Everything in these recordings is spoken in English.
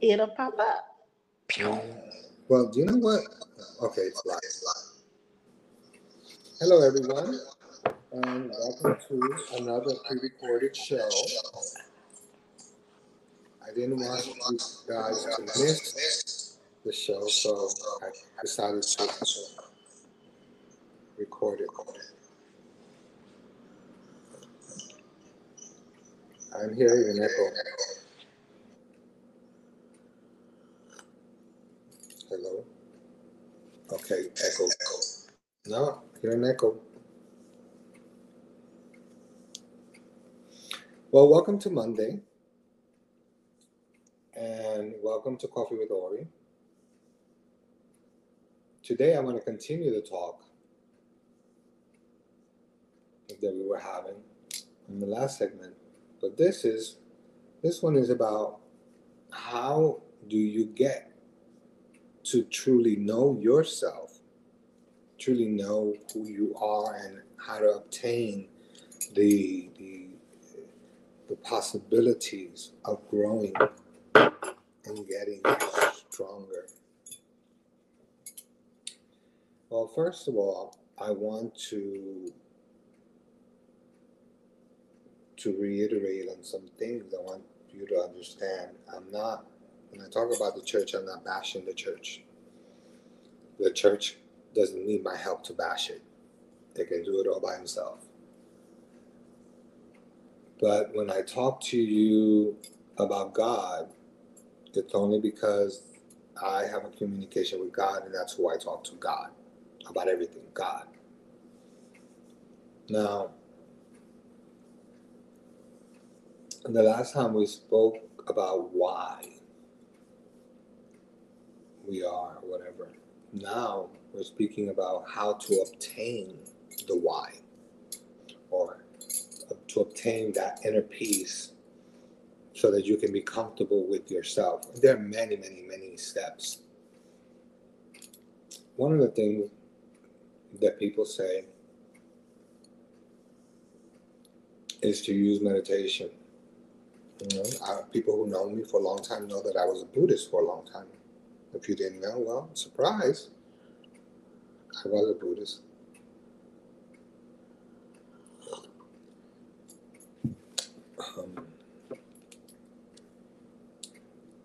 it'll pop up. Well, do you know what? Okay, it's live. Hello, everyone, and welcome to another pre-recorded show. I didn't want you guys to miss the show, so I decided to record it. I'm hearing an echo. Hello? Okay, echo. No, hear an echo. Well, welcome to Monday. And welcome to Coffee with Ori. Today I want to continue the talk that we were having in the last segment. But this is this one is about how do you get to truly know yourself, truly know who you are and how to obtain the the the possibilities of growing and getting stronger. Well, first of all, I want to to reiterate on some things I want you to understand. I'm not when I talk about the church, I'm not bashing the church. The church doesn't need my help to bash it. They can do it all by themselves. But when I talk to you about God, it's only because I have a communication with God, and that's who I talk to God about everything God. Now, the last time we spoke about why we are, or whatever. Now we're speaking about how to obtain the why or to obtain that inner peace so that you can be comfortable with yourself. There are many, many, many steps. One of the things that people say is to use meditation. You know, I, people who know me for a long time know that I was a Buddhist for a long time. If you didn't know, well, surprise, I was a Buddhist. Um,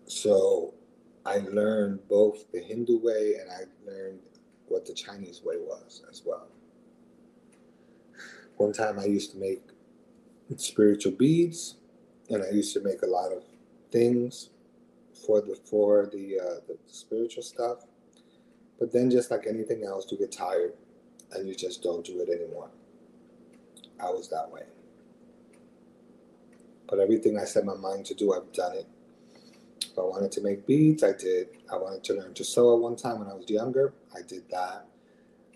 so I learned both the Hindu way and I learned what the Chinese way was as well. One time I used to make spiritual beads and I used to make a lot of things for the for the uh, the spiritual stuff. But then, just like anything else, you get tired and you just don't do it anymore. I was that way. But everything I set my mind to do, I've done it. If I wanted to make beads, I did. I wanted to learn to sew at one time when I was younger. I did that.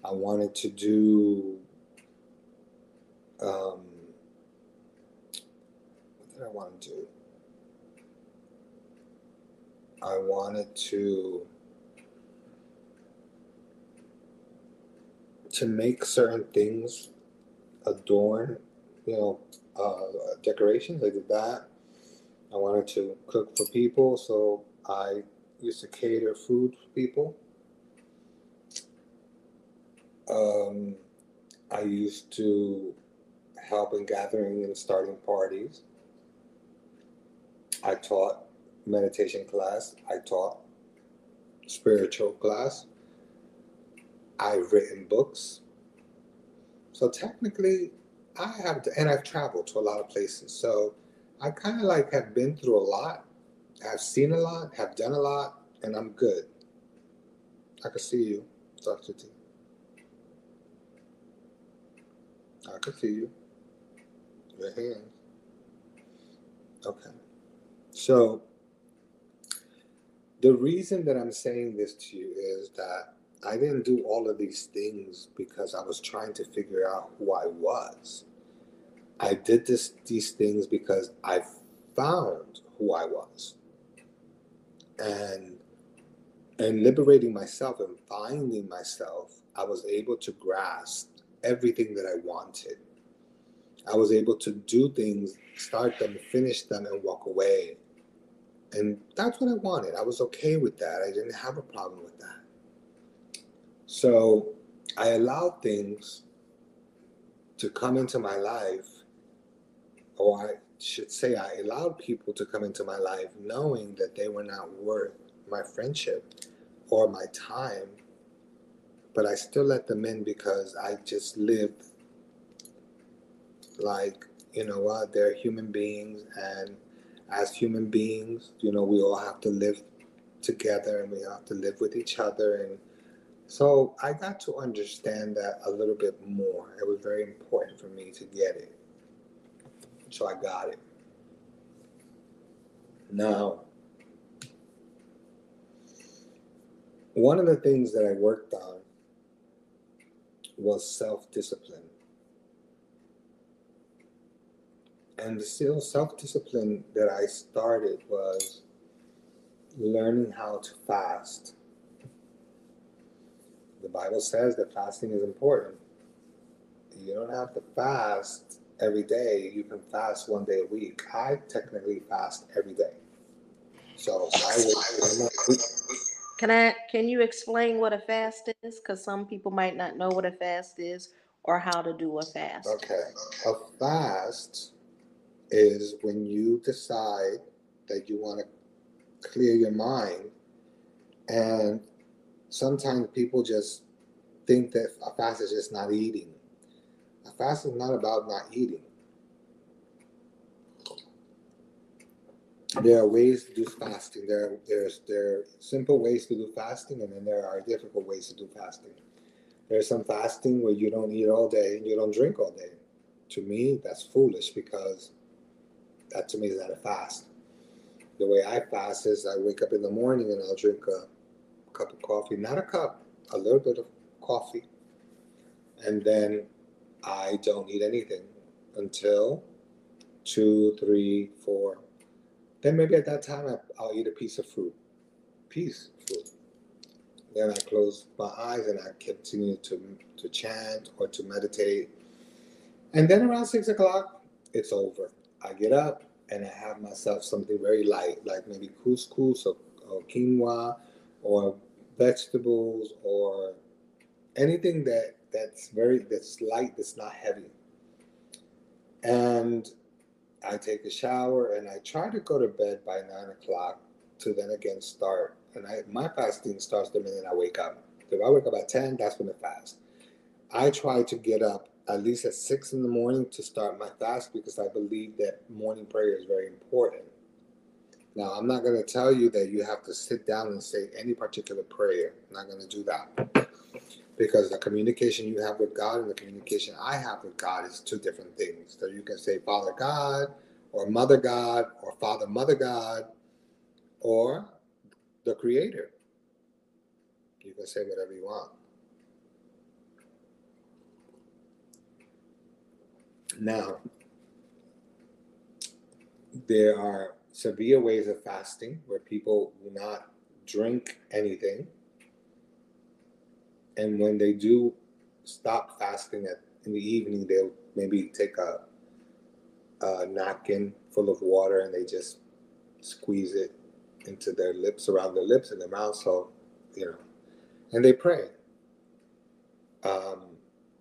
I wanted to do. Um, what did I want to do? I wanted to to make certain things adorn, you know, uh, decorations. I did that. I wanted to cook for people, so I used to cater food for people. Um, I used to help in gathering and starting parties. I taught meditation class. I taught spiritual class. I've written books. So technically, I have, to, and I've traveled to a lot of places. So I kind of like have been through a lot. I've seen a lot, have done a lot, and I'm good. I can see you, Dr. T. I can see you. Your hands. Okay. So the reason that I'm saying this to you is that I didn't do all of these things because I was trying to figure out who I was. I did this these things because I found who I was. And and liberating myself and finding myself, I was able to grasp everything that I wanted. I was able to do things, start them, finish them, and walk away And that's what I wanted. I was okay with that. I didn't have a problem with that. So I allowed things to come into my life, or I should say, I allowed people to come into my life knowing that they were not worth my friendship or my time, but I still let them in because I just lived like, you know what, they're human beings, and as human beings, you know, we all have to live together and we have to live with each other and so I got to understand that a little bit more. It was very important for me to get it. So I got it. Now, one of the things that I worked on was self discipline. And the still self discipline that I started was learning how to fast the Bible says that fasting is important. You don't have to fast every day. You can fast one day a week. I technically fast every day. So I would. Can I? Can you explain what a fast is? Because some people might not know what a fast is or how to do a fast. Okay, a fast is when you decide that you want to clear your mind and sometimes people just think that a fast is just not eating. A fast is not about not eating. There are ways to do fasting. There, there's there are simple ways to do fasting, and then there are difficult ways to do fasting. There's some fasting where you don't eat all day and you don't drink all day. To me, that's foolish because that to me is not a fast. The way I fast is I wake up in the morning and I'll drink a cup of coffee, not a cup, a little bit of coffee. And then I don't eat anything until two, three, four. Then maybe at that time I, will eat a piece of fruit, piece of fruit. Then I close my eyes and I continue to, to chant or to meditate. And then around six o'clock, it's over. I get up and I have myself something very light, like maybe couscous or, or quinoa or vegetables or anything that that's very that's light that's not heavy. And i take a shower and i try to go to bed by nine o'clock to then again start. And i my fasting starts the minute i wake up. If i wake up at 10 that's when the fast. I try to get up at least at six in the morning to start my fast because i believe that morning prayer is very important now, I'm not going to tell you that you have to sit down and say any particular prayer. I'm not going to do that. Because the communication you have with God and the communication I have with God is two different things. So you can say Father God, or Mother God, or Father Mother God, or the Creator. You can say whatever you want. Now, there are severe ways of fasting where people will not drink anything. And when they do stop fasting at, in the evening, they'll maybe take a, a napkin full of water and they just squeeze it into their lips, around their lips and their mouth. So, you know, and they pray. Um,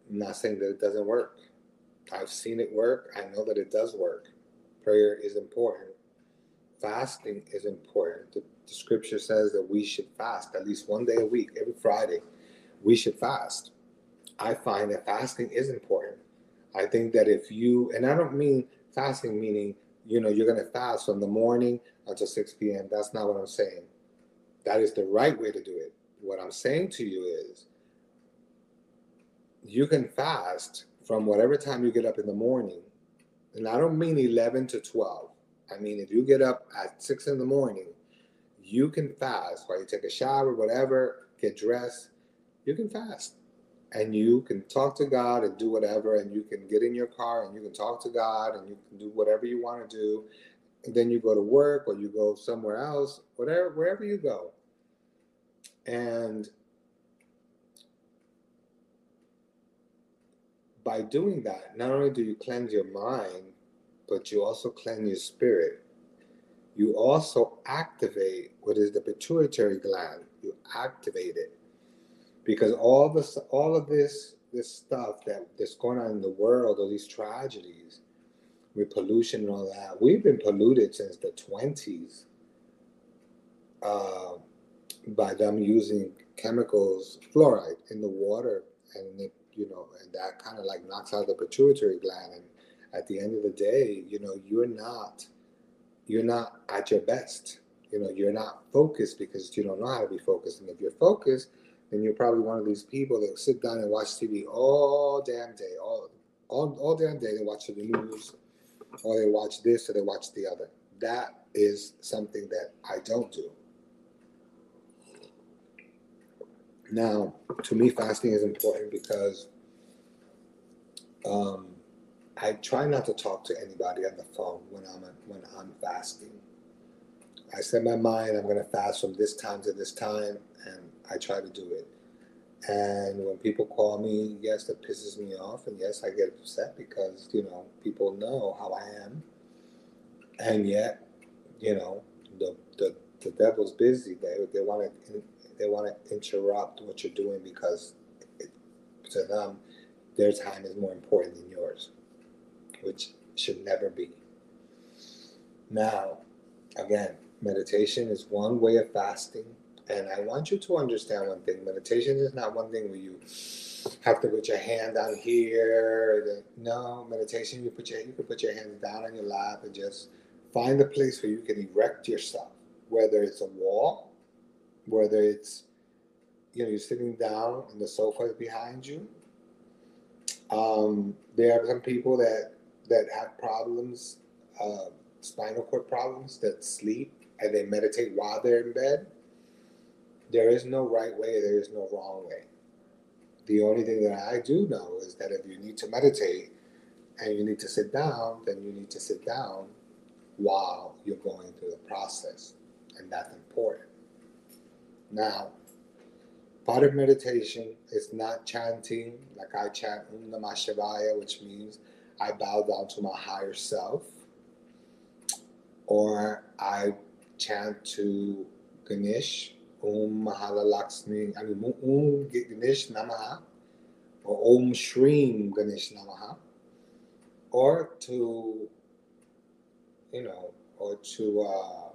I'm not saying that it doesn't work. I've seen it work. I know that it does work. Prayer is important fasting is important. The, the, scripture says that we should fast at least one day a week, every Friday. We should fast. I find that fasting is important. I think that if you, and I don't mean fasting meaning, you know, you're going to fast from the morning until 6 p.m. That's not what I'm saying. That is the right way to do it. What I'm saying to you is you can fast from whatever time you get up in the morning. And I don't mean 11 to 12. I mean, if you get up at six in the morning, you can fast while you take a shower, whatever, get dressed, you can fast. And you can talk to God and do whatever, and you can get in your car and you can talk to God and you can do whatever you want to do. And then you go to work or you go somewhere else, whatever, wherever you go. And by doing that, not only do you cleanse your mind, but you also cleanse your spirit. you also activate what is the pituitary gland. You activate it because all this, all of this, this stuff that that's going on in the world, all these tragedies, with pollution and all that, we've been polluted since the twenties uh, by them using chemicals, fluoride in the water, and you know, and that kind of like knocks out the pituitary gland. And at the end of the day, you know, you're not, you're not at your best. You know, you're not focused because you don't know how to be focused. And if you're focused, then you're probably one of these people that sit down and watch TV all damn day, all all, all damn day. They watch the news, or they watch this, or they watch the other. That is something that I don't do. Now, to me, fasting is important because um, I try not to talk to anybody on the phone when I'm when I'm fasting. I set my mind I'm going to fast from this time to this time, and I try to do it. And when people call me, yes, that pisses me off, and yes, I get upset because you know people know how I am, and yet, you know, the the, the devil's busy. They they want to they want to interrupt what you're doing because it, to them, their time is more important than yours, which should never be. Now, again, meditation is one way of fasting. And I want you to understand one thing meditation is not one thing where you have to put your hand down here. No, meditation, you put your you can put your hands down on your lap and just find a place where you can erect yourself, whether it's a wall, whether it's you know you're sitting down and the sofa is behind you. Um, there are some people that that have problems, uh, spinal cord problems, that sleep and they meditate while they're in bed. There is no right way. There is no wrong way. The only thing that I do know is that if you need to meditate and you need to sit down, then you need to sit down while you're going through the process, and that's important. Now, part of meditation is not chanting like I chant Om Namah Shivaya, which means I bow down to my higher self, or I chant to Ganesh, Om Mahala Lakshmi, I mean Om Ganesh Namaha, or Om Shrim Ganesh Namaha, or to, you know, or to, uh,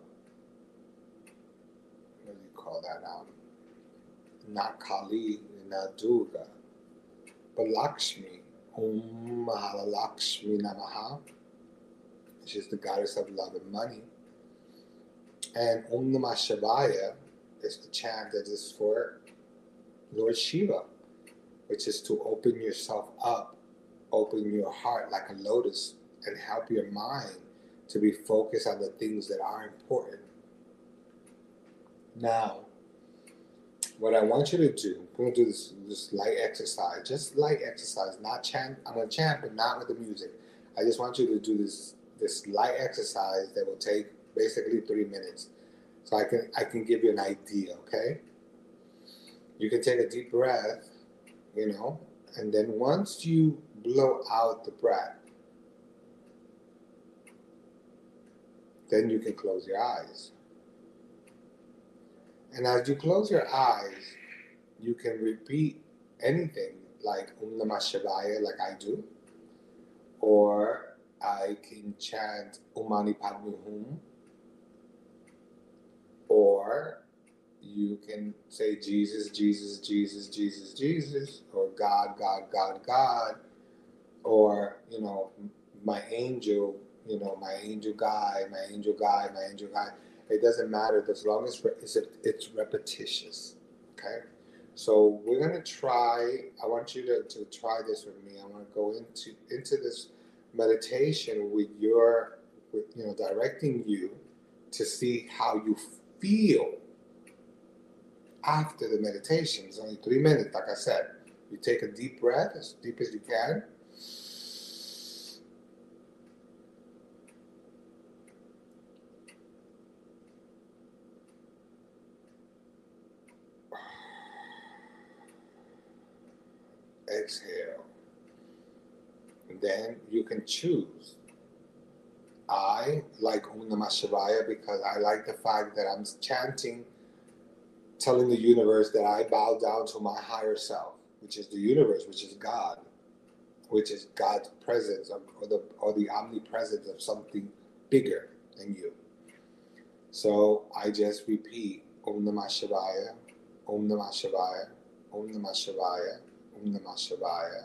call that? Um, not Kali, not Durga, but Lakshmi, Om Mahala Lakshmi Namaha, is the goddess of love and money. And Om Namah Shivaya is the chant that is for Lord Shiva, which is to open yourself up, open your heart like a lotus, and help your mind to be focused on the things that are important. Now, what I want you to do, we're gonna do this this light exercise, just light exercise, not chant. I'm gonna chant, but not with the music. I just want you to do this this light exercise that will take basically three minutes. So I can I can give you an idea, okay? You can take a deep breath, you know, and then once you blow out the breath, then you can close your eyes. And as you close your eyes, you can repeat anything like um, Om Namah Shivaya, like I do, or I can chant Om Mani Padme Hum, or you can say Jesus, Jesus, Jesus, Jesus, Jesus, or God, God, God, God, or you know, my angel, you know, my angel guy, my angel guy, my angel guy. It doesn't matter as long as it's, repetitious. Okay, so we're gonna try. I want you to, to try this with me. I want to go into into this meditation with your, with, you know, directing you to see how you feel after the meditation. It's only three minutes, like I said. You take a deep breath, as deep as you can. Exhale. And then you can choose. I like Om Namah Shivaya because I like the fact that I'm chanting, telling the universe that I bow down to my higher self, which is the universe, which is God, which is God's presence or, or the or the omnipresence of something bigger than you. So I just repeat Om Namah Shivaya, Om Namah Shivaya, Om Namah Shivaya, Om Namah Shivaya,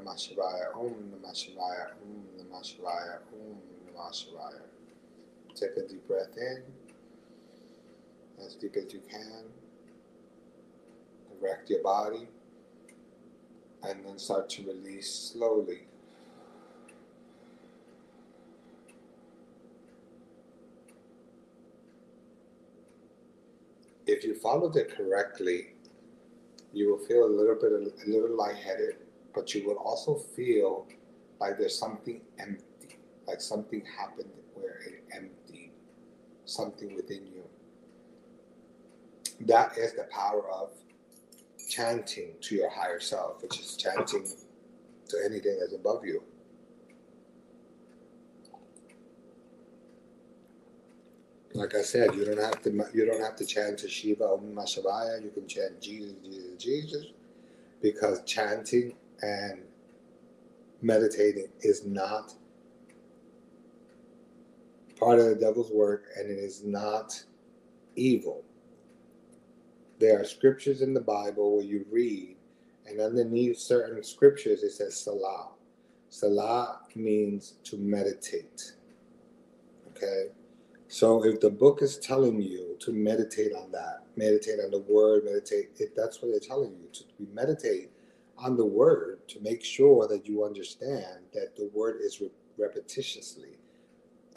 Namah Shivaya, Om Namah Shivaya, Om Namah Shivaya, Om Namah Shivaya. Take a deep breath in, as deep as you can. Direct your body, and then start to release slowly. If you followed it correctly, you will feel a little bit, a little lightheaded, but you will also feel like there's something empty, like something happened where it emptied something within you. That is the power of chanting to your higher self, which is chanting to anything that's above you. Like I said, you don't have to you don't have to chant to Shiva Om Namah. You can chant Jesus, Jesus, Jesus, because chanting and meditating is not part of the devil's work, and it is not evil. There are scriptures in the Bible where you read, and underneath certain scriptures it says Selah. Selah means to meditate. Okay? So if the book is telling you to meditate on that, meditate on the word, meditate, if that's what they're telling you, to meditate on the word to make sure that you understand that the word is re- repetitiously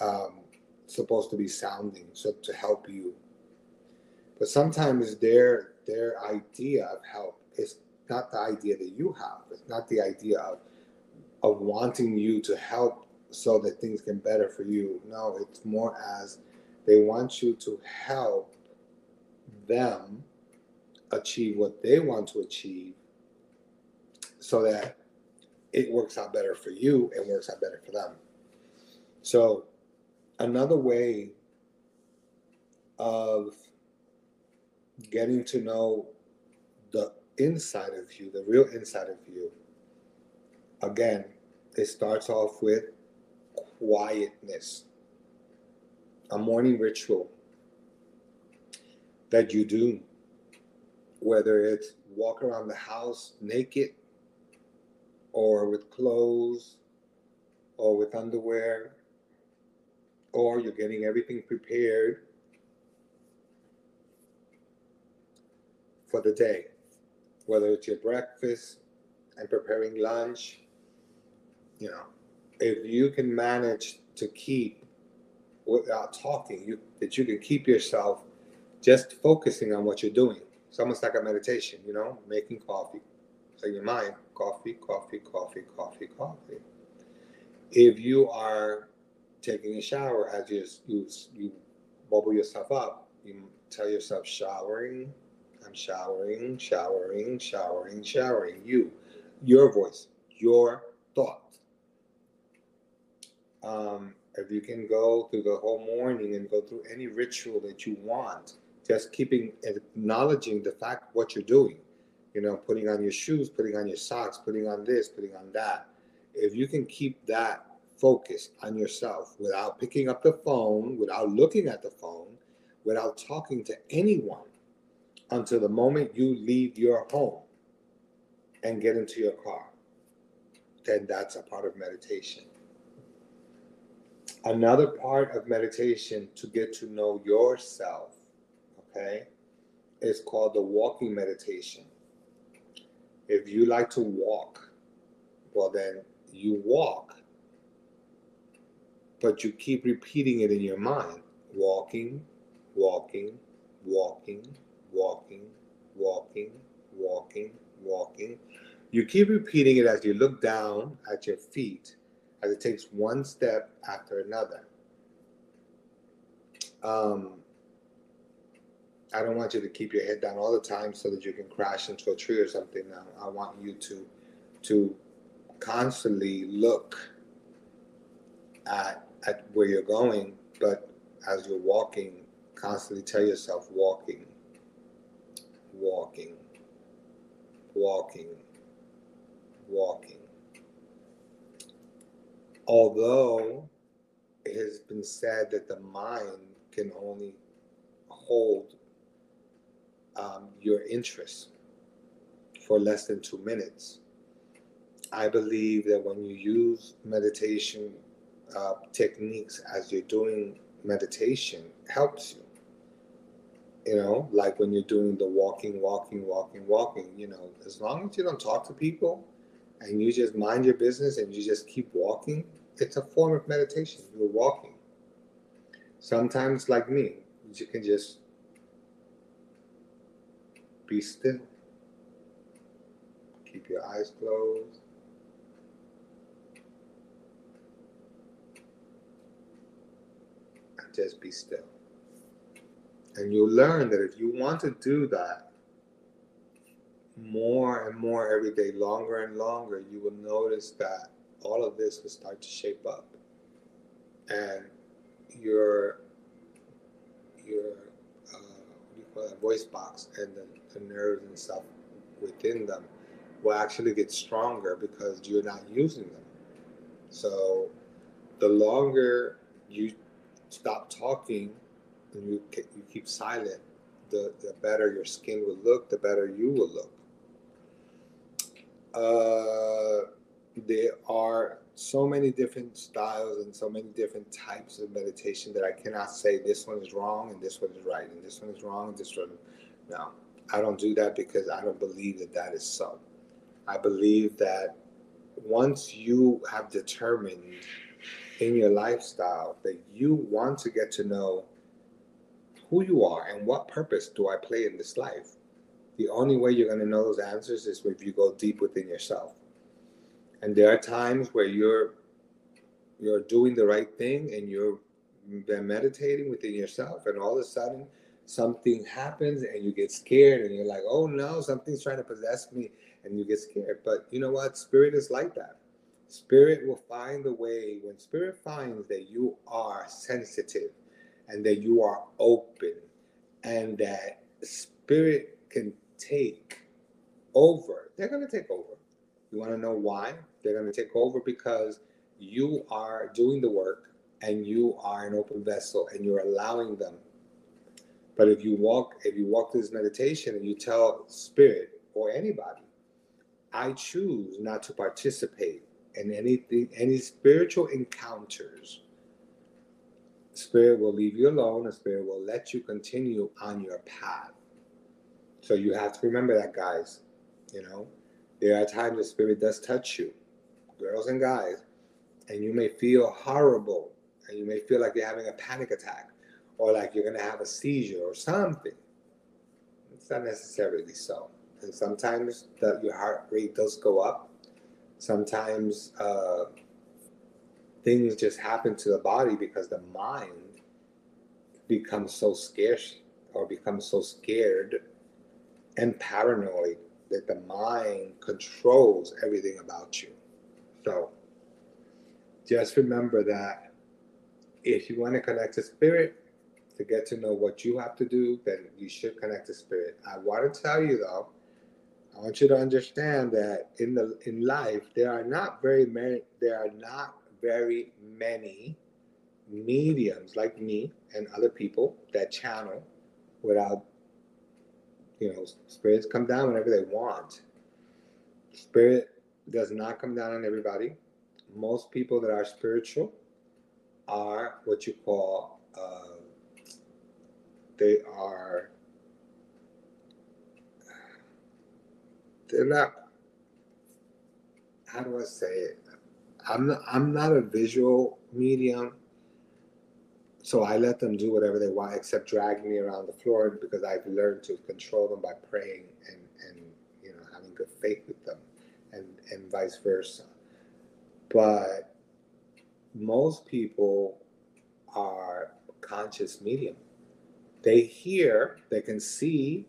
um, supposed to be sounding so to help you. But sometimes their their idea of help is not the idea that you have. It's not the idea of of wanting you to help so that things get better for you. No, it's more as they want you to help them achieve what they want to achieve so that it works out better for you and works out better for them. So, another way of getting to know the inside of you, the real inside of you, again, it starts off with quietness, a morning ritual that you do, whether it's walk around the house naked or with clothes or with underwear or you're getting everything prepared for the day, whether it's your breakfast and preparing lunch. You know, if you can manage to keep without talking, you that you can keep yourself just focusing on what you're doing. It's almost like a meditation, you know, making coffee. So your mind, coffee, coffee, coffee, coffee, coffee. If you are taking a shower as you you, you bubble yourself up, you tell yourself showering, I'm showering, showering, showering, showering. You, your voice, your thought. Um, if you can go through the whole morning and go through any ritual that you want, just keeping acknowledging the fact what you're doing, you know, putting on your shoes, putting on your socks, putting on this, putting on that. If you can keep that focus on yourself without picking up the phone, without looking at the phone, without talking to anyone until the moment you leave your home and get into your car, then that's a part of meditation. Another part of meditation to get to know yourself, okay, is called the walking meditation. If you like to walk, well, then you walk, but you keep repeating it in your mind walking, walking, walking, walking, walking, walking, walking. You keep repeating it as you look down at your feet as it takes one step after another. Um, I don't want you to keep your head down all the time so that you can crash into a tree or something. I, I want you to to constantly look at at where you're going, but as you're walking, constantly tell yourself walking, walking, walking, walking. Although it has been said that the mind can only hold um, your interest for less than two minutes. I believe that when you use meditation uh, techniques as you're doing meditation, helps you. You know, like when you're doing the walking, walking, walking, walking. You know, as long as you don't talk to people and you just mind your business and you just keep walking, it's a form of meditation. You're walking. Sometimes, like me, you can just be still. Keep your eyes closed. And just be still. And you'll learn that if you want to do that more and more every day, longer and longer, you will notice that all of this will start to shape up. And your your uh, voice box and the, the nerves and stuff within them will actually get stronger because you're not using them. So the longer you stop talking and you you keep silent, the the better your skin will look, the better you will look. Uh, there are so many different styles and so many different types of meditation that I cannot say this one is wrong and this one is right and this one is wrong and this one. No, I don't do that because I don't believe that that is so. I believe that once you have determined in your lifestyle that you want to get to know who you are and what purpose do I play in this life, the only way you're going to know those answers is if you go deep within yourself. And there are times where you're you're doing the right thing and you're been meditating within yourself, and all of a sudden something happens and you get scared and you're like, oh no, something's trying to possess me, and you get scared. But you know what? Spirit is like that. Spirit will find the way when spirit finds that you are sensitive and that you are open and that spirit can take over. They're going to take over. You want to know why? They're going to take over because you are doing the work and you are an open vessel and you're allowing them. But if you walk, if you walk through this meditation and you tell spirit or anybody, I choose not to participate in anything, any spiritual encounters. Spirit will leave you alone, and spirit will let you continue on your path. So you have to remember that, guys. You know, there are times the spirit does touch you, girls and guys, and you may feel horrible, and you may feel like you're having a panic attack, or like you're going to have a seizure or something. It's not necessarily so. And sometimes your heart rate does go up. Sometimes uh, things just happen to the body because the mind becomes so scarce or becomes so scared and paranoid that the mind controls everything about you. So just remember that if you want to connect to spirit, to get to know what you have to do, then you should connect to spirit. I want to tell you though, I want you to understand that in the in life there are not very many there are not very many mediums like me and other people that channel without, you know, spirits come down whenever they want. Spirit does not come down on everybody. Most people that are spiritual are what you call, uh, they are, they're not, how do I say it? I'm not, I'm not a visual medium, so I let them do whatever they want, except drag me around the floor because I've learned to control them by praying and and you know having good faith with them, and vice versa. But most people are conscious medium. They hear, they can see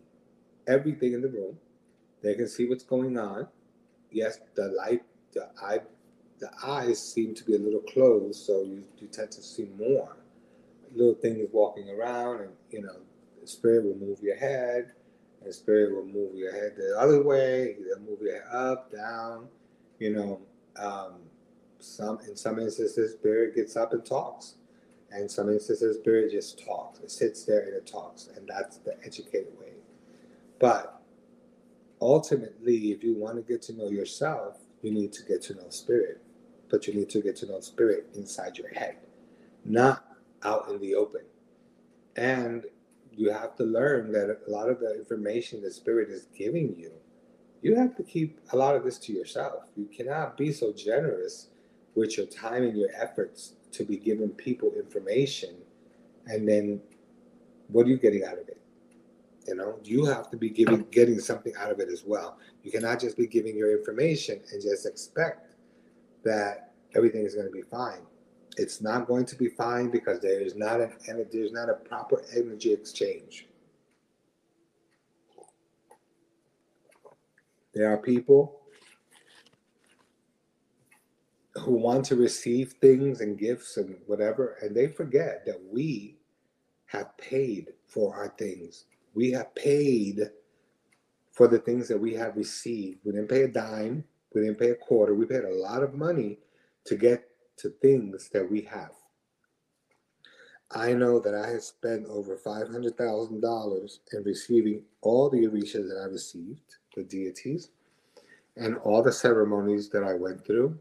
everything in the room, they can see what's going on. Yes, the light, the eye the eyes seem to be a little closed, so you, you tend to see more. Little things walking around, and you know, the spirit will move your head, and spirit will move your head the other way. They'll move your head up, down. You know, um, some in some instances, spirit gets up and talks, and some instances, spirit just talks. It sits there and it talks, and that's the educated way. But ultimately, if you want to get to know yourself, you need to get to know spirit but you need to get to know spirit inside your head, not out in the open. And you have to learn that a lot of the information the spirit is giving you, you have to keep a lot of this to yourself. You cannot be so generous with your time and your efforts to be giving people information and then what are you getting out of it? You know, you have to be giving getting something out of it as well. You cannot just be giving your information and just expect that everything is going to be fine. It's not going to be fine because there is not an there's not a proper energy exchange. There are people who want to receive things and gifts and whatever, and they forget that we have paid for our things. We have paid for the things that we have received. We didn't pay a dime we didn't pay a quarter. We paid a lot of money to get to things that we have. I know that I have spent over $500,000 in receiving all the orishas that I received, the deities, and all the ceremonies that I went through.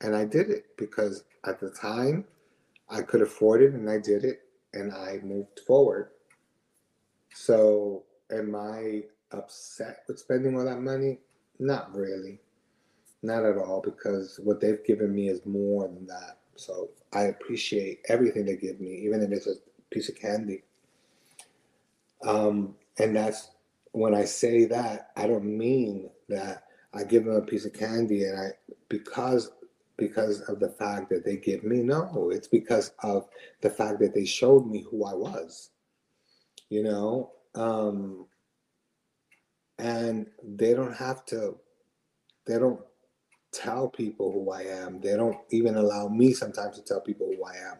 And I did it because at the time I could afford it and I did it and I moved forward. So, am I upset with spending all that money? Not really. Not at all, because what they've given me is more than that. So I appreciate everything they give me, even if it's a piece of candy. Um, and that's when I say that, I don't mean that I give them a piece of candy and I because because of the fact that they give me. No, it's because of the fact that they showed me who I was. You know, um, and they don't have to. They don't tell people who I am. They don't even allow me sometimes to tell people who I am.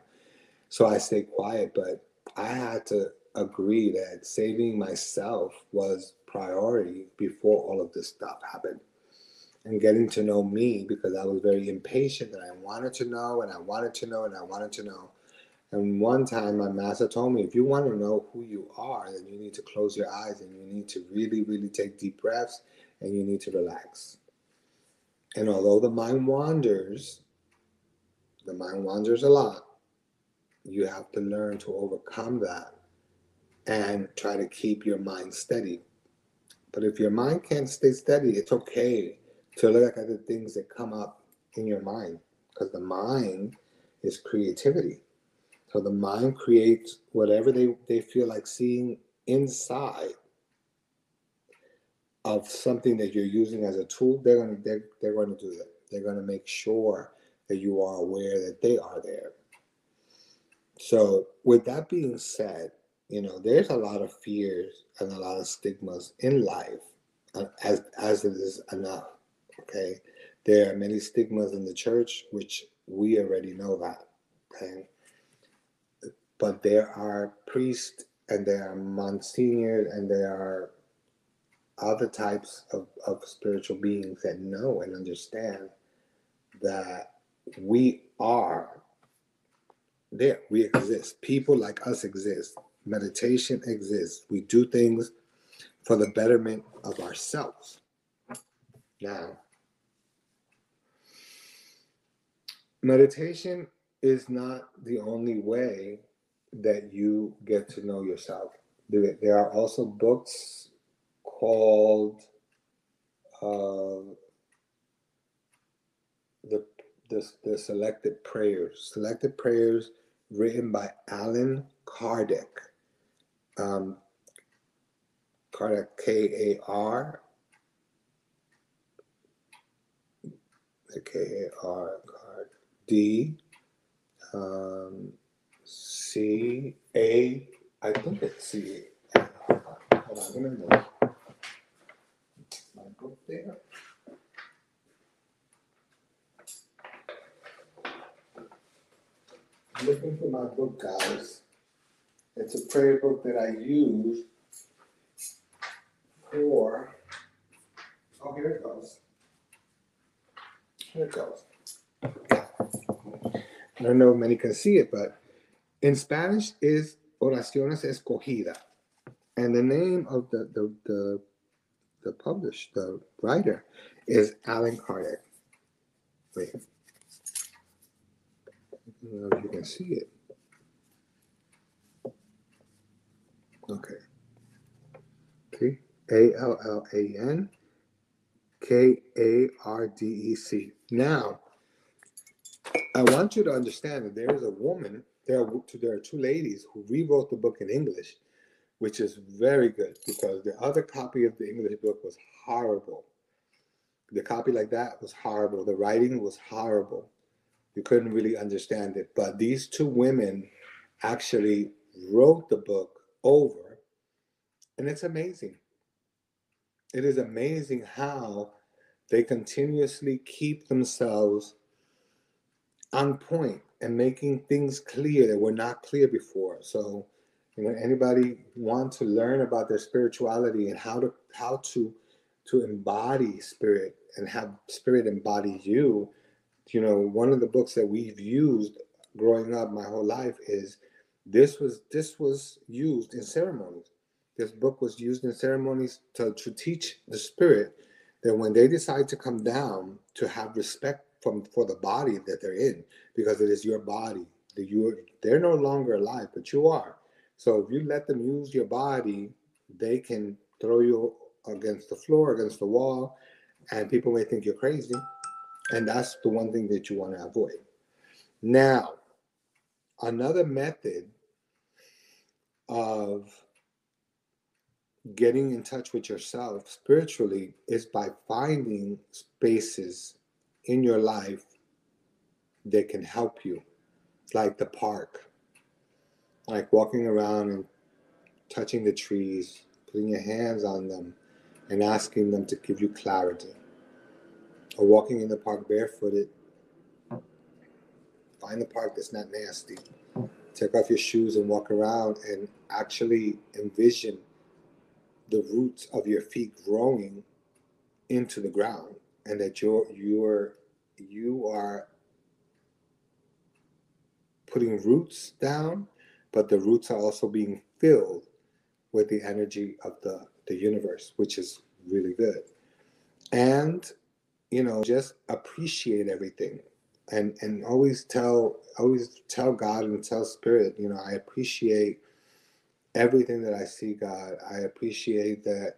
So I stay quiet, but I had to agree that saving myself was priority before all of this stuff happened. And getting to know me because I was very impatient and I wanted to know and I wanted to know and I wanted to know. And one time my master told me, if you want to know who you are, then you need to close your eyes and you need to really, really take deep breaths and you need to relax. And although the mind wanders, the mind wanders a lot, you have to learn to overcome that and try to keep your mind steady. But if your mind can't stay steady, it's okay to look at the things that come up in your mind because the mind is creativity. So the mind creates whatever they, they feel like seeing inside of something that you're using as a tool, they're gonna they're, they're to do that. They're to make sure that you are aware that they are there. So, with that being said, you know there's a lot of fears and a lot of stigmas in life, uh, as as it is enough. Okay, there are many stigmas in the church, which we already know that. Okay, but there are priests and there are monsignors and there are other types of, of spiritual beings that know and understand that we are there. We exist. People like us exist. Meditation exists. We do things for the betterment of ourselves. Now, meditation is not the only way that you get to know yourself. There, there are also books called uh, the, the the selected prayers. Selected prayers written by Allan Kardec. Um, Kardec, K A R K A R D um, C A. I think it's C. Hold on, let me book there. I'm looking for my book, guys. It's a prayer book that I use for. Oh, here it goes. Here it goes. I don't know if many can see it, but in Spanish is Oraciones Escogida. And the name of the the the, the published, the writer, is Allan Kardec. Wait. I don't know if you can see it. Okay. Okay. A L L A N K A R D E C. Now, I want you to understand that there is a woman, there are, there are two ladies who rewrote the book in English, which is very good because the other copy of the English book was horrible. The copy like that was horrible. The writing was horrible. You couldn't really understand it. But these two women actually wrote the book over, and it's amazing. It is amazing how they continuously keep themselves on point and making things clear that were not clear before. So, you know, anybody want to learn about their spirituality and how to how to to embody spirit and have spirit embody you, you know, one of the books that we've used growing up my whole life is this was this was used in ceremonies. This book was used in ceremonies to, to teach the spirit that when they decide to come down to have respect from for the body that they're in because it is your body that you they're no longer alive but you are so if you let them use your body they can throw you against the floor against the wall and people may think you're crazy. And that's the one thing that you want to avoid. Now another method of getting in touch with yourself spiritually is by finding spaces in your life that can help you, like the park, like walking around and touching the trees, putting your hands on them, and asking them to give you clarity. Or walking in the park barefooted. Find a park that's not nasty. Take off your shoes and walk around and actually envision the roots of your feet growing into the ground and that you're you're you are putting roots down, but the roots are also being filled with the energy of the, the universe, which is really good. And, you know, just appreciate everything and and always tell always tell God and tell spirit, you know, I appreciate everything that I see, God. I appreciate that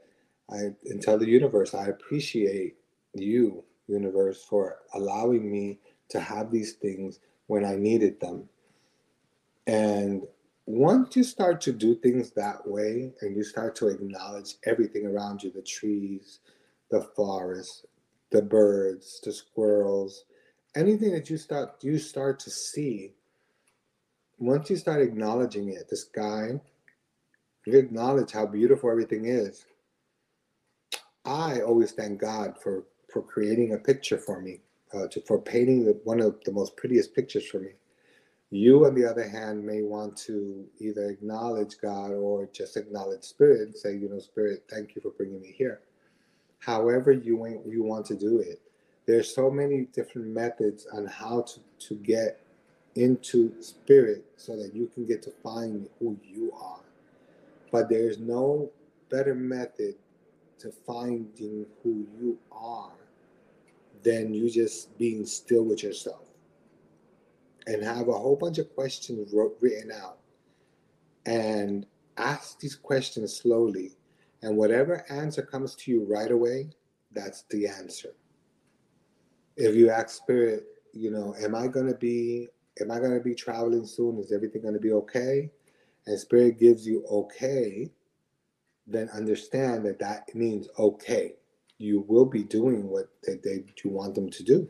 I and tell the universe, I appreciate you, universe, for allowing me to have these things when I needed them. And once you start to do things that way and you start to acknowledge everything around you the trees, the forest, the birds, the squirrels, anything that you start you start to see once you start acknowledging it the sky you acknowledge how beautiful everything is i always thank god for for creating a picture for me, uh, to, for painting the, one of the most prettiest pictures for me. You, on the other hand, may want to either acknowledge God or just acknowledge Spirit and say, you know, Spirit, thank you for bringing me here. However, you you want to do it. There's so many different methods on how to, to get into spirit so that you can get to find who you are. But there's no better method to finding who you are than you just being still with yourself and have a whole bunch of questions wrote, written out and ask these questions slowly. And whatever answer comes to you right away, that's the answer. If you ask spirit, you know, am I going to be am I going to be traveling soon? Is everything going to be okay? And spirit gives you okay, then understand that that means okay. You will be doing what they, they you want them to do.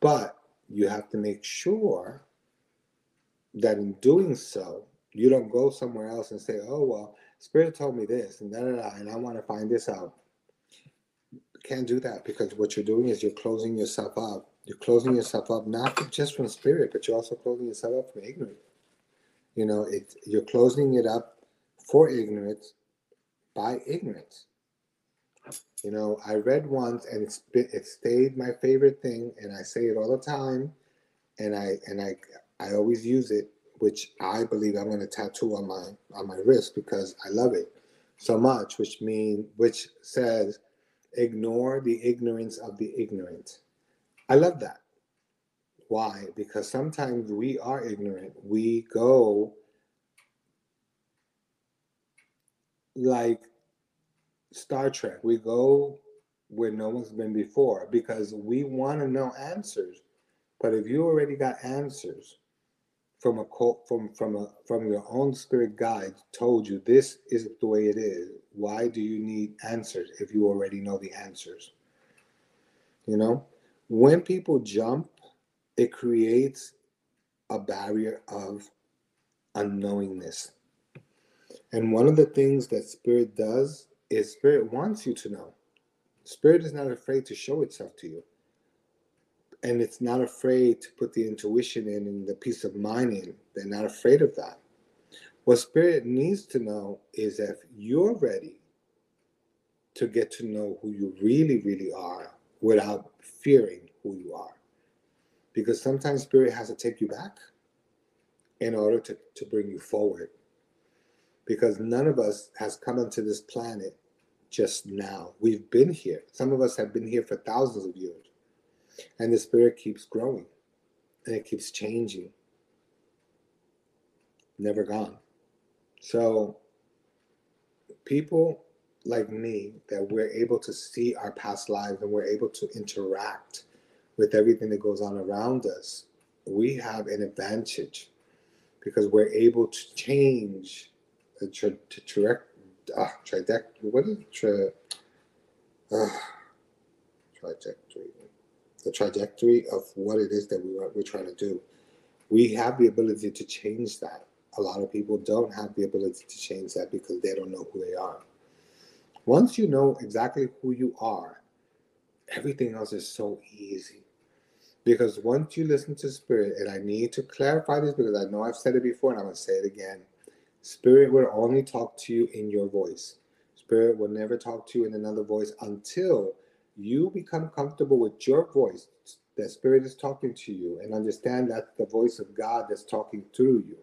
But you have to make sure that in doing so, you don't go somewhere else and say, oh, well, Spirit told me this and da da da, and I want to find this out. can't do that because what you're doing is you're closing yourself up you're closing yourself up not just from spirit, but you're also closing yourself up from ignorance. You know, it you're closing it up for ignorance by ignorance. You know, I read once, and it's been, it stayed my favorite thing, and I say it all the time, and I and I I always use it, which I believe I'm going to tattoo on my on my wrist because I love it so much. Which mean which says, ignore the ignorance of the ignorant. I love that. Why? Because sometimes we are ignorant. We go like Star Trek. We go where no one's been before because we want to know answers. But if you already got answers from a from from a from your own spirit guide told you this is the way it is, why do you need answers if you already know the answers? You know? when people jump, it creates a barrier of unknowingness. And one of the things that Spirit does is Spirit wants you to know. Spirit is not afraid to show itself to you. And it's not afraid to put the intuition in and the peace of mind in. They're not afraid of that. What Spirit needs to know is if you're ready to get to know who you really, really are without fearing who you are. Because sometimes spirit has to take you back in order to, to bring you forward. Because none of us has come onto this planet just now. We've been here. Some of us have been here for thousands of years. And the spirit keeps growing and it keeps changing. Never gone. So people like me that we're able to see our past lives and we're able to interact with everything that goes on around us, we have an advantage because we're able to change uh, trajectory. What is uh, trajectory? The trajectory of what it is that we we're trying to do. We have the ability to change that. A lot of people don't have the ability to change that because they don't know who they are. Once you know exactly who you are, everything else is so easy. Because once you listen to spirit, and I need to clarify this because I know I've said it before and I'm going to say it again. Spirit will only talk to you in your voice. Spirit will never talk to you in another voice until you become comfortable with your voice. That spirit is talking to you and understand that the voice of God that's talking through you.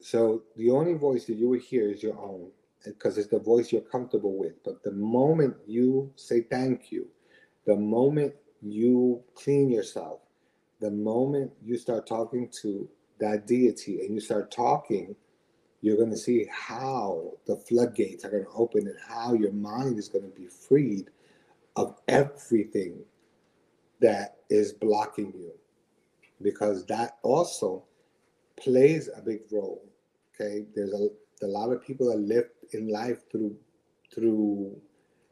So the only voice that you will hear is your own because it's the voice you're comfortable with. But the moment you say thank you, the moment you clean yourself, the moment you start talking to that deity and you start talking, you're going to see how the floodgates are going to open and how your mind is going to be freed of everything that is blocking you. Because that also plays a big role. Okay. There's a, a lot of people that live in life through, through,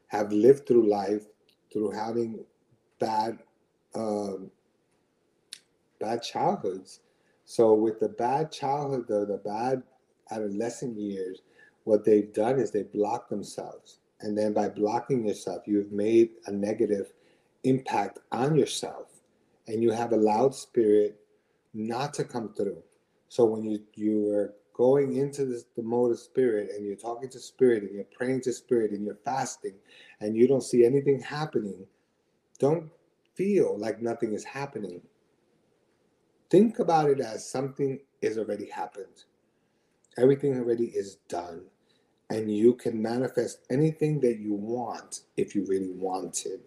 have lived through life through having bad um, bad childhoods. So with the bad childhood, the, the bad adolescent years, what they've done is they block themselves. And then by blocking yourself, you've made a negative impact on yourself. And you have allowed spirit not to come through. So when you, you are going into this, the mode of spirit and you're talking to spirit and you're praying to spirit and you're fasting and you don't see anything happening, don't feel like nothing is happening. Think about it as something is already happened. Everything already is done. And you can manifest anything that you want if you really want it.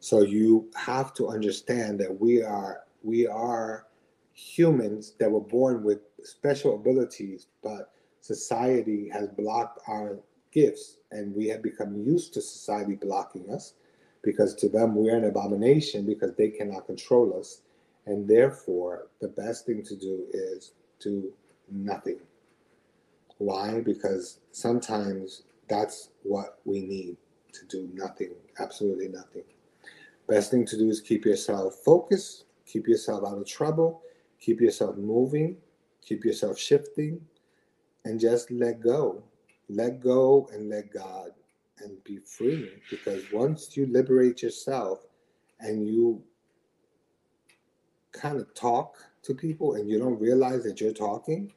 So you have to understand that we are we are humans that were born with special abilities, but society has blocked our gifts and we have become used to society blocking us because to them we're an abomination because they cannot control us and therefore the best thing to do is do nothing. Why? Because sometimes that's what we need to do nothing absolutely nothing. Best thing to do is keep yourself focused keep yourself out of trouble keep yourself moving keep yourself shifting and just let go. Let go and let god and be free because once you liberate yourself and you kind of talk to people and you don't realize that you're talking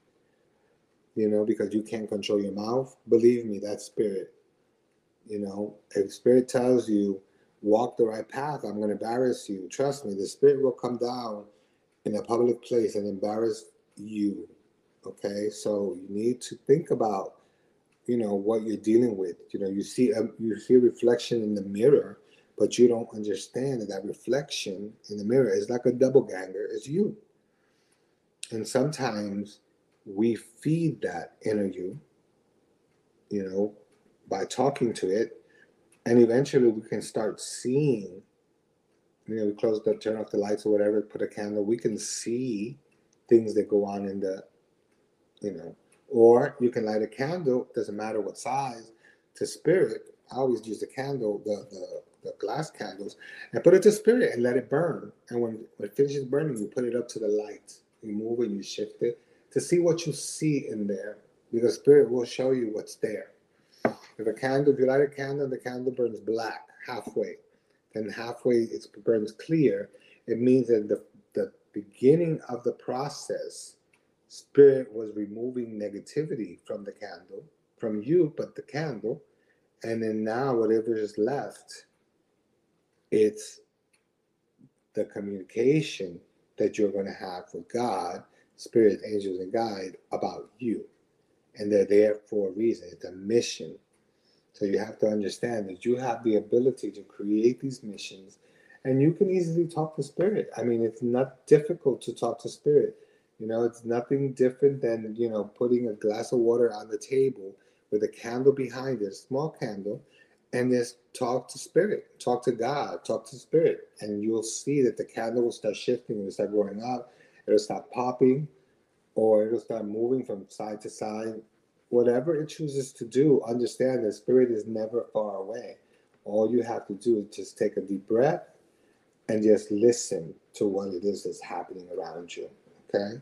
you know because you can't control your mouth. Believe me that's spirit you know if spirit tells you walk the right path i'm going to embarrass you. Trust me the spirit will come down in a public place and embarrass you okay? So you need to think about you know what you're dealing with. You know you see a, you see a reflection in the mirror but you don't understand that that reflection in the mirror is like a double ganger it's you and sometimes we feed that inner you you know by talking to it and eventually we can start seeing you know we close the turn off the lights or whatever put a candle we can see things that go on in the you know or you can light a candle, doesn't matter what size, to spirit. I always use the candle, the, the, the glass candles, and put it to spirit and let it burn. And when, when it finishes burning, you put it up to the light. You move it, you shift it to see what you see in there. Because spirit will show you what's there. If a candle, if you light a candle, and the candle burns black halfway. Then halfway it burns clear. It means that the, the beginning of the process Spirit was removing negativity from the candle, from you, but the candle. And then now, whatever is left, it's the communication that you're going to have with God, spirit, angels, and guide about you. And they're there for a reason. It's a mission. So you have to understand that you have the ability to create these missions and you can easily talk to spirit. I mean, it's not difficult to talk to spirit you know, it's nothing different than, you know, putting a glass of water on the table with a candle behind it, a small candle, and just talk to spirit, talk to God, talk to spirit. And you'll see that the candle will start shifting, it'll start going up, it'll start popping, or it'll start moving from side to side. Whatever it chooses to do, understand that spirit is never far away. All you have to do is just take a deep breath and just listen to what it is that's happening around you. Okay?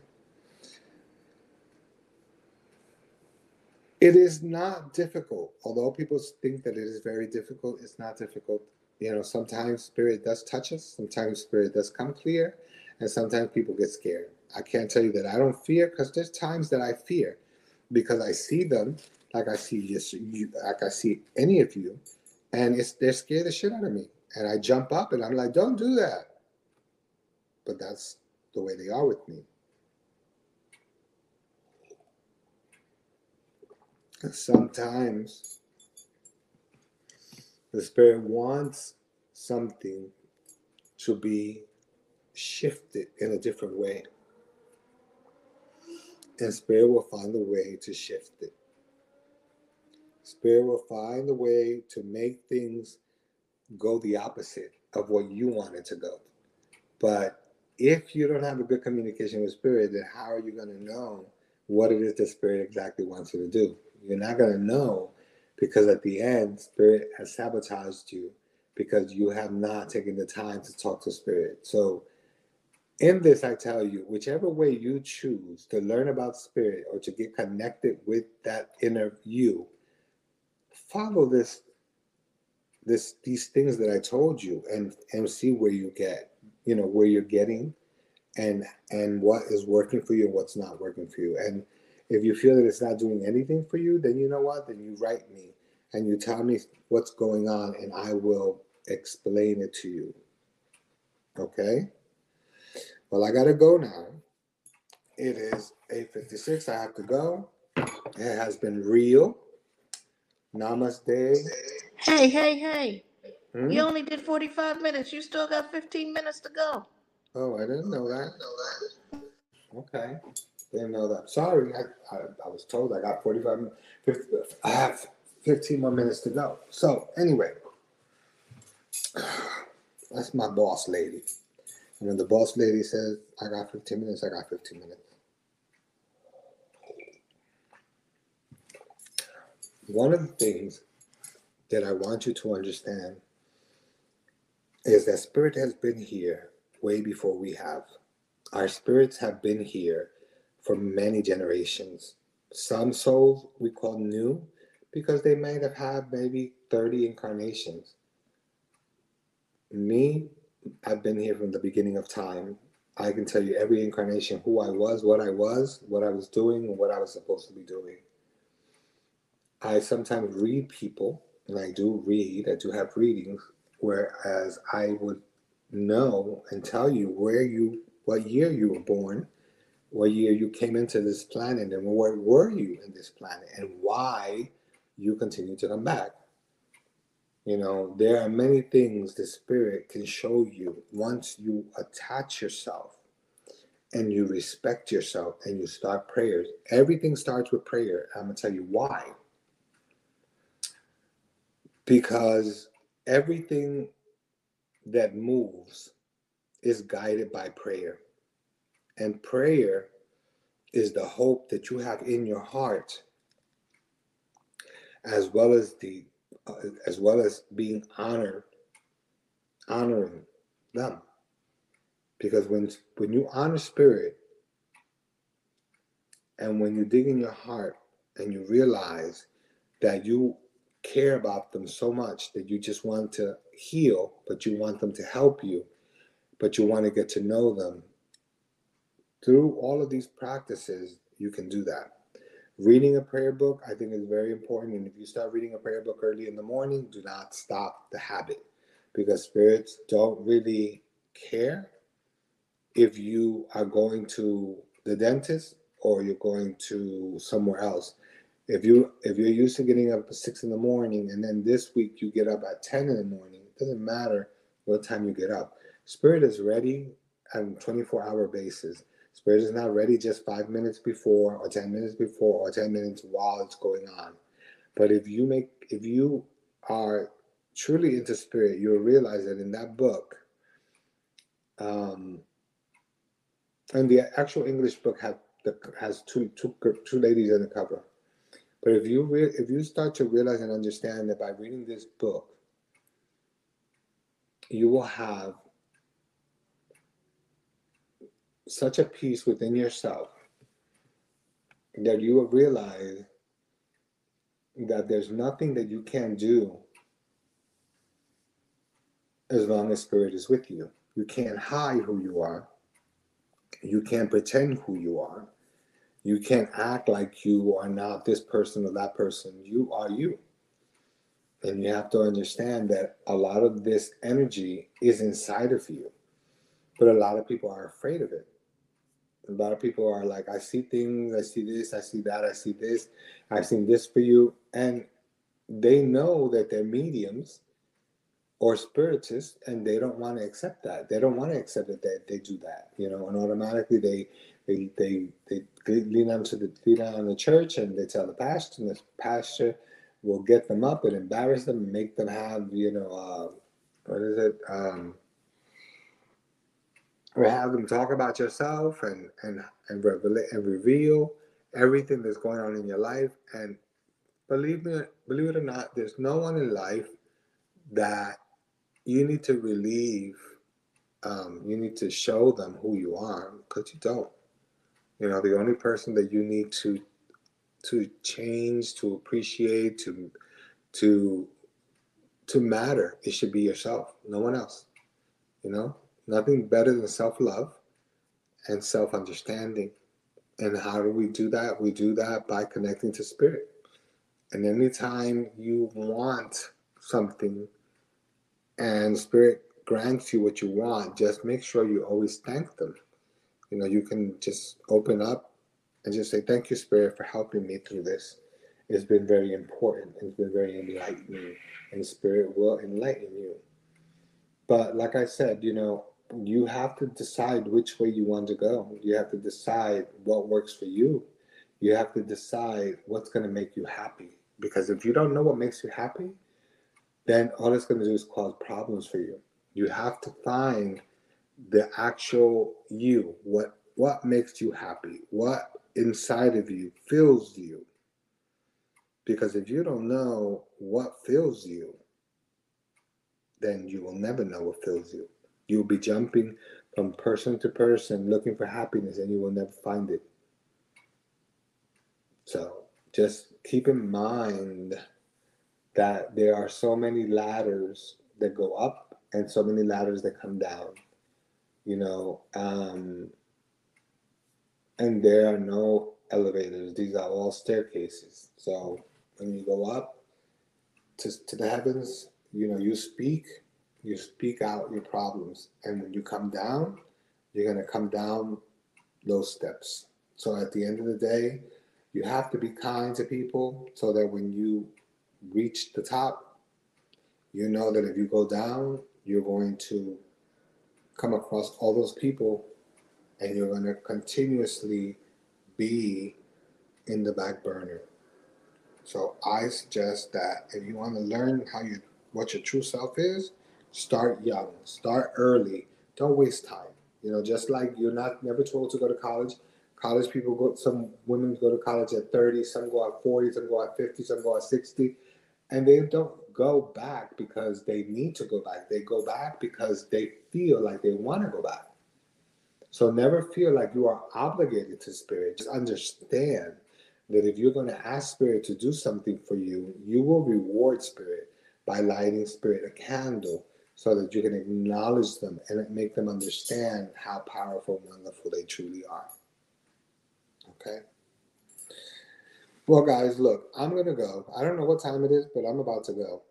It is not difficult. Although people think that it is very difficult, it's not difficult. You know, sometimes spirit does touch us, sometimes spirit does come clear, and sometimes people get scared. I can't tell you that I don't fear because there's times that I fear because I see them like I see just you, like I see any of you, and it's they're scared the shit out of me. And I jump up and I'm like, don't do that. But that's the way they are with me. Sometimes the spirit wants something to be shifted in a different way. And spirit will find a way to shift it. Spirit will find a way to make things go the opposite of what you want it to go. But if you don't have a good communication with spirit, then how are you going to know what it is the spirit exactly wants you to do? You're not going to know because at the end, spirit has sabotaged you because you have not taken the time to talk to spirit. So, in this, I tell you, whichever way you choose to learn about spirit or to get connected with that inner you, follow this this these things that I told you and and see where you get, you know, where you're getting and and what is working for you and what's not working for you. And if you feel that it's not doing anything for you, then you know what? Then you write me and you tell me what's going on and I will explain it to you. Okay? Well, I gotta go now. It is 8:56. I have to go. It has been real. Namaste. Hey, hey, hey. Hmm? You only did 45 minutes. You still got 15 minutes to go. Oh, I didn't know that. Okay, didn't know that. Sorry, I, I, I was told I got 45 min- 50, I have 15 more minutes to go. So, anyway, that's my boss lady. And when the boss lady says, I got 15 minutes, I got 15 minutes. One of the things that I want you to understand is that Spirit has been here way before we have. Our spirits have been here for many generations. Some souls we call new because they might have had maybe 30 incarnations. Me, I've been here from the beginning of time. I can tell you every incarnation who I was, what I was, what I was doing, what I was supposed to be doing. I sometimes read people, and I do read, I do have readings, whereas I would know and tell you where you what year you were born, what year you came into this planet, and where were you in this planet, and why you continue to come back. You know, there are many things the spirit can show you once you attach yourself and you respect yourself and you start prayers. Everything starts with prayer. I'm gonna tell you why. Because everything that moves is guided by prayer. And prayer is the hope that you have in your heart as well as the uh, as well as being honored honoring them. Because when when you honor spirit and when you dig in your heart and you realize that you care about them so much that you just want to heal but you want them to help you but you want to get to know them through all of these practices you can do that. Reading a prayer book i think is very important and if you start reading a prayer book early in the morning do not stop the habit because spirits don't really care if you are going to the dentist or you're going to somewhere else. If you if you're used to getting up at six in the morning and then this week you get up at 10 in the morning it doesn't matter what time you get up. Spirit is ready on a 24 hour basis spirit is not ready just five minutes before or 10 minutes before or 10 minutes while it's going on. But if you make if you are truly into spirit you'll realize that in that book um and the actual english book have the has two two two ladies in the cover. But if you re- if you start to realize and understand that by reading this book, you will have such a peace within yourself that you will realize that there's nothing that you can do as long as spirit is with you. You can't hide who you are. You can't pretend who you are. You can't act like you are not this person or that person. You are you. And you have to understand that a lot of this energy is inside of you. But a lot of people are afraid of it. A lot of people are like, I see things, I see this, I see that, I see this, I've seen this for you. And they know that they're mediums or spiritists and they don't want to accept that. They don't want to accept that they, they do that, you know, and automatically they they they they, lean onto the lean on the church and they tell the pastor and the pastor will get them up and embarrass them and make them have, you know, uh, what is it? Um, or have them talk about yourself and and and reveal and reveal everything that's going on in your life. And believe me, believe it or not, there's no one in life that you need to relieve. Um, you need to show them who you are because you don't. You know, the only person that you need to to change, to appreciate, to to to matter, it should be yourself, no one else. You know, nothing better than self love and self understanding. And how do we do that? We do that by connecting to spirit. And anytime you want something and spirit grants you what you want, just make sure you always thank them. You know, you can just open up and just say, Thank you, Spirit, for helping me through this. It's been very important. It's been very enlightening, and Spirit will enlighten you. But like I said, you know, you have to decide which way you want to go. You have to decide what works for you. You have to decide what's going to make you happy. Because if you don't know what makes you happy, then all it's going to do is cause problems for you. You have to find the actual you. What what makes you happy? What inside of you fills you? Because if you don't know what fills you, then you will never know what fills you. You'll be jumping from person to person looking for happiness and you will never find it. So just keep in mind that there are so many ladders that go up and so many ladders that come down. You know, um, and there are no elevators, these are all staircases. So when you go up to, to the heavens, you know, you speak you speak out your problems. And when you come down, you're going to come down those steps. So at the end of the day, you have to be kind to people so that when you reach the top, you know that if you go down, you're going to come across all those people and you're going to continuously be in the back burner. So I suggest that if you want to learn how you what your true self is, Start young, start early. Don't waste time. You know, just like you're not never told to go to college. College people go. Some women go to college at 30. Some go at 40. Some go at 50. Some go at 60, and they don't go back because they need to go back. They go back because they feel like they want to go back. So never feel like you are obligated to spirit. Just understand that if you're going to ask spirit to do something for you, you will reward spirit by lighting spirit a candle so that you can acknowledge them and make them understand how powerful and wonderful they truly are. Okay? Well, guys, look, I'm going to go. I don't know what time it is, but I'm about to go.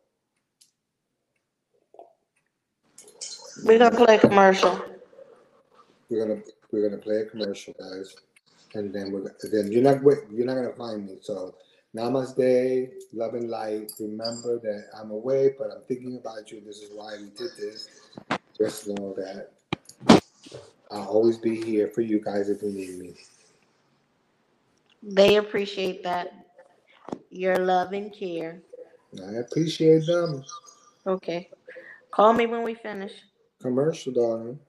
We're going to play a commercial. We're going to we're going to play a commercial, guys. And then we're then you're not you're not going to find me. So Namaste, love and light. Remember that I'm away, but I'm thinking about you. This is why we did this. Just know that I'll always be here for you guys if you need me. They appreciate that. Your love and care. I appreciate them. Okay. Call me when we finish. Commercial, darling.